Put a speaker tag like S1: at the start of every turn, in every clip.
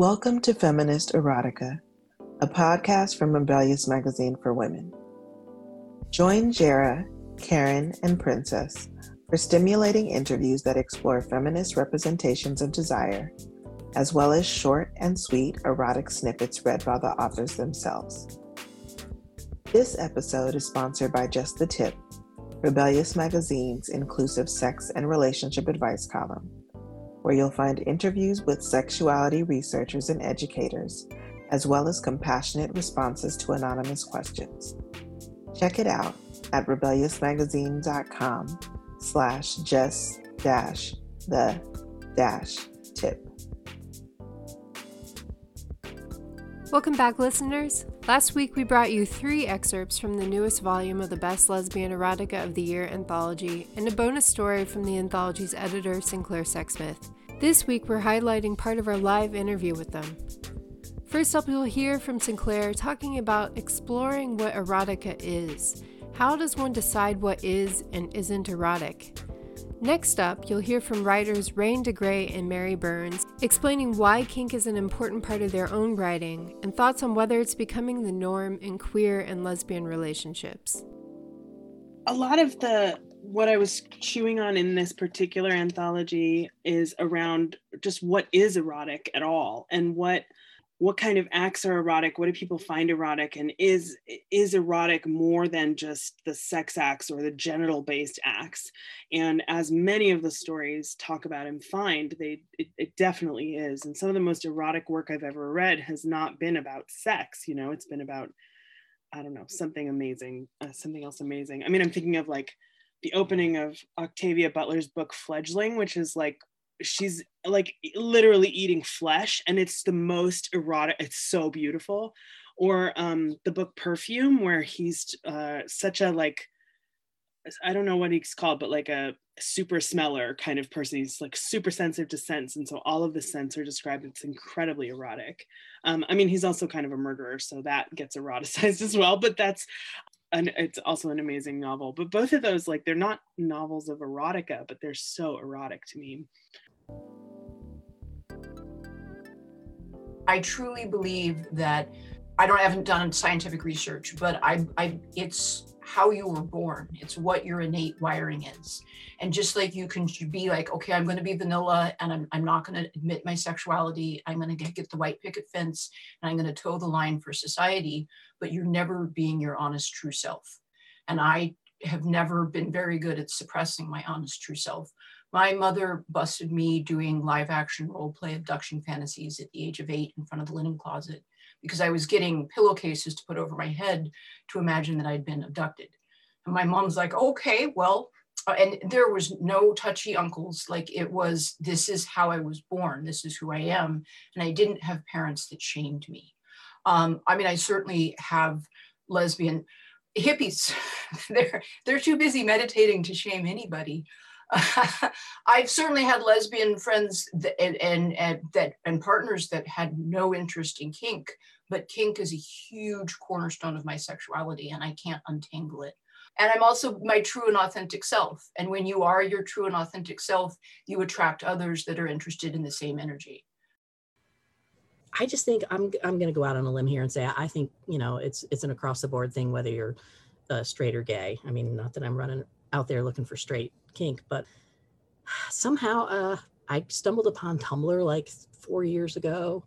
S1: Welcome to Feminist Erotica, a podcast from Rebellious Magazine for Women. Join Jara, Karen, and Princess for stimulating interviews that explore feminist representations of desire, as well as short and sweet erotic snippets read by the authors themselves. This episode is sponsored by Just the Tip, Rebellious Magazine's inclusive sex and relationship advice column where you'll find interviews with sexuality researchers and educators, as well as compassionate responses to anonymous questions. Check it out at rebelliousmagazine.com slash just dash the dash tip.
S2: Welcome back, listeners. Last week we brought you three excerpts from the newest volume of the Best Lesbian Erotica of the Year anthology and a bonus story from the anthology's editor, Sinclair Sexsmith. This week we're highlighting part of our live interview with them. First up, you'll hear from Sinclair talking about exploring what erotica is. How does one decide what is and isn't erotic? Next up, you'll hear from writers Rain DeGrey and Mary Burns explaining why kink is an important part of their own writing and thoughts on whether it's becoming the norm in queer and lesbian relationships.
S3: A lot of the what I was chewing on in this particular anthology is around just what is erotic at all and what what kind of acts are erotic? What do people find erotic? And is is erotic more than just the sex acts or the genital based acts? And as many of the stories talk about and find they it, it, definitely is. And some of the most erotic work i've ever read has not been about sex you know it's been about i don't know something amazing uh, something else amazing. I mean i'm thinking of like the opening of octavia butler's book fledgling which is like she's like literally eating flesh and it's the most erotic it's so beautiful. Or um the book perfume where he's uh such a like i don't know what he's called but like a super smeller kind of person. He's like super sensitive to scents and so all of the scents are described it's incredibly erotic. Um, i mean he's also kind of a murderer so that gets eroticized as well but that's and it's also an amazing novel. But both of those like they're not novels of erotica but they're so erotic to me
S4: I truly believe that I don't I haven't done scientific research, but I, I it's how you were born. It's what your innate wiring is. And just like you can be like, okay, I'm going to be vanilla and I'm, I'm not going to admit my sexuality. I'm going to get, get the white picket fence and I'm going to toe the line for society, but you're never being your honest true self. And I have never been very good at suppressing my honest true self. My mother busted me doing live action role play abduction fantasies at the age of eight in front of the linen closet because I was getting pillowcases to put over my head to imagine that I'd been abducted. And my mom's like, okay, well, uh, and there was no touchy uncles. Like it was, this is how I was born. This is who I am. And I didn't have parents that shamed me. Um, I mean, I certainly have lesbian hippies. they're, they're too busy meditating to shame anybody. I've certainly had lesbian friends that, and, and, and, that and partners that had no interest in kink, but kink is a huge cornerstone of my sexuality, and I can't untangle it. And I'm also my true and authentic self. And when you are your true and authentic self, you attract others that are interested in the same energy.
S5: I just think I'm I'm going to go out on a limb here and say I think you know it's it's an across the board thing whether you're uh, straight or gay. I mean, not that I'm running out there looking for straight kink, but somehow uh, I stumbled upon Tumblr like four years ago.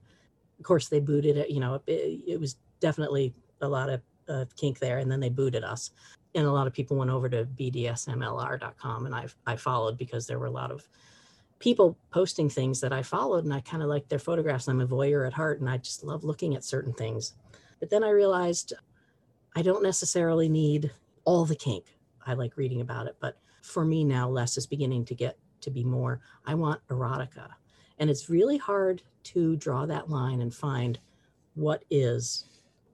S5: Of course, they booted it. You know, it, it was definitely a lot of kink there, and then they booted us. And a lot of people went over to bdsmlr.com, and I I followed because there were a lot of people posting things that I followed, and I kind of liked their photographs. I'm a voyeur at heart, and I just love looking at certain things. But then I realized I don't necessarily need all the kink. I like reading about it, but for me now, less is beginning to get to be more. I want erotica. And it's really hard to draw that line and find what is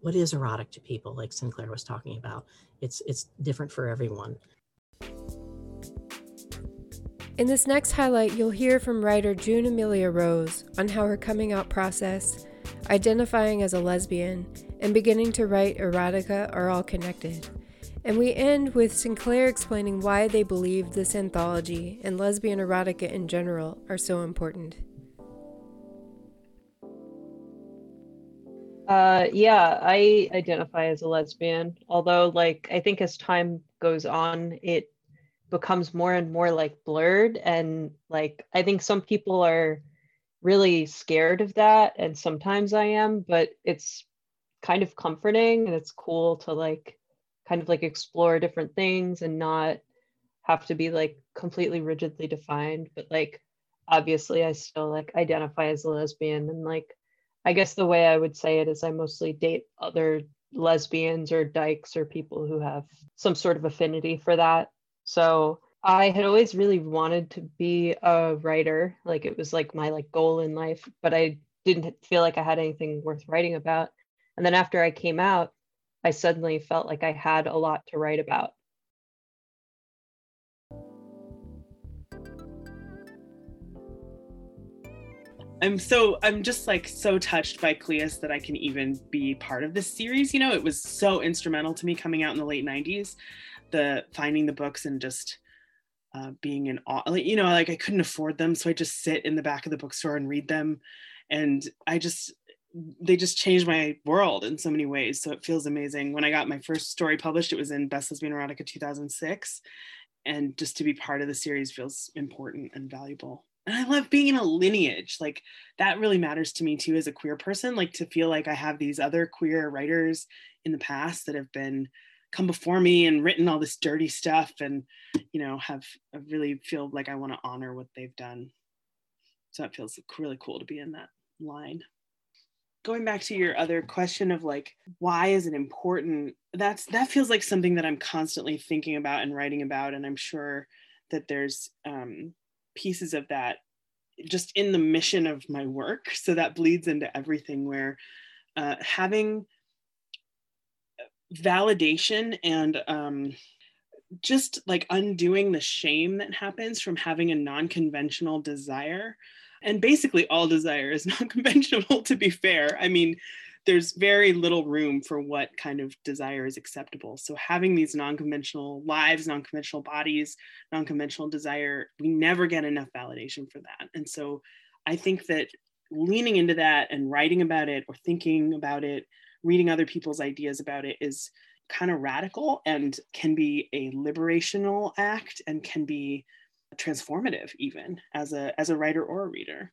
S5: what is erotic to people like Sinclair was talking about. It's it's different for everyone.
S2: In this next highlight, you'll hear from writer June Amelia Rose on how her coming out process, identifying as a lesbian, and beginning to write erotica are all connected. And we end with Sinclair explaining why they believe this anthology and lesbian erotica in general are so important.
S6: Uh, yeah, I identify as a lesbian. Although, like, I think as time goes on, it becomes more and more like blurred. And like, I think some people are really scared of that, and sometimes I am. But it's kind of comforting, and it's cool to like, kind of like explore different things and not have to be like completely rigidly defined. But like, obviously, I still like identify as a lesbian and like I guess the way I would say it is I mostly date other lesbians or dykes or people who have some sort of affinity for that. So I had always really wanted to be a writer. Like it was like my like goal in life, but I didn't feel like I had anything worth writing about. And then after I came out, I suddenly felt like I had a lot to write about.
S3: I'm so I'm just like so touched by Cleis that I can even be part of this series. You know, it was so instrumental to me coming out in the late '90s, the finding the books and just uh, being in awe. You know, like I couldn't afford them, so I just sit in the back of the bookstore and read them, and I just they just changed my world in so many ways. So it feels amazing. When I got my first story published, it was in Best Lesbian Erotica 2006, and just to be part of the series feels important and valuable and I love being in a lineage. Like that really matters to me too as a queer person, like to feel like I have these other queer writers in the past that have been come before me and written all this dirty stuff and you know have I really feel like I want to honor what they've done. So it feels really cool to be in that line. Going back to your other question of like why is it important? That's that feels like something that I'm constantly thinking about and writing about and I'm sure that there's um pieces of that just in the mission of my work. So that bleeds into everything where uh, having validation and um, just like undoing the shame that happens from having a non conventional desire. And basically, all desire is non conventional, to be fair. I mean, there's very little room for what kind of desire is acceptable. So having these non-conventional lives, non-conventional bodies, non-conventional desire, we never get enough validation for that. And so I think that leaning into that and writing about it or thinking about it, reading other people's ideas about it is kind of radical and can be a liberational act and can be transformative even as a as a writer or a reader.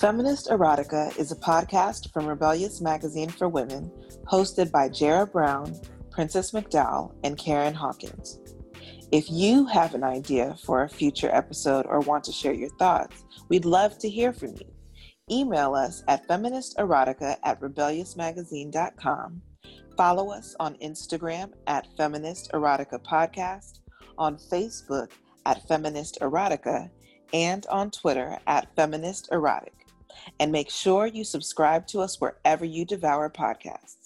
S1: Feminist Erotica is a podcast from Rebellious Magazine for Women, hosted by Jara Brown, Princess McDowell, and Karen Hawkins. If you have an idea for a future episode or want to share your thoughts, we'd love to hear from you. Email us at feministerotica at rebelliousmagazine.com. Follow us on Instagram at Feminist Erotica Podcast, on Facebook at Feminist Erotica, and on Twitter at Feminist Erotic and make sure you subscribe to us wherever you devour podcasts.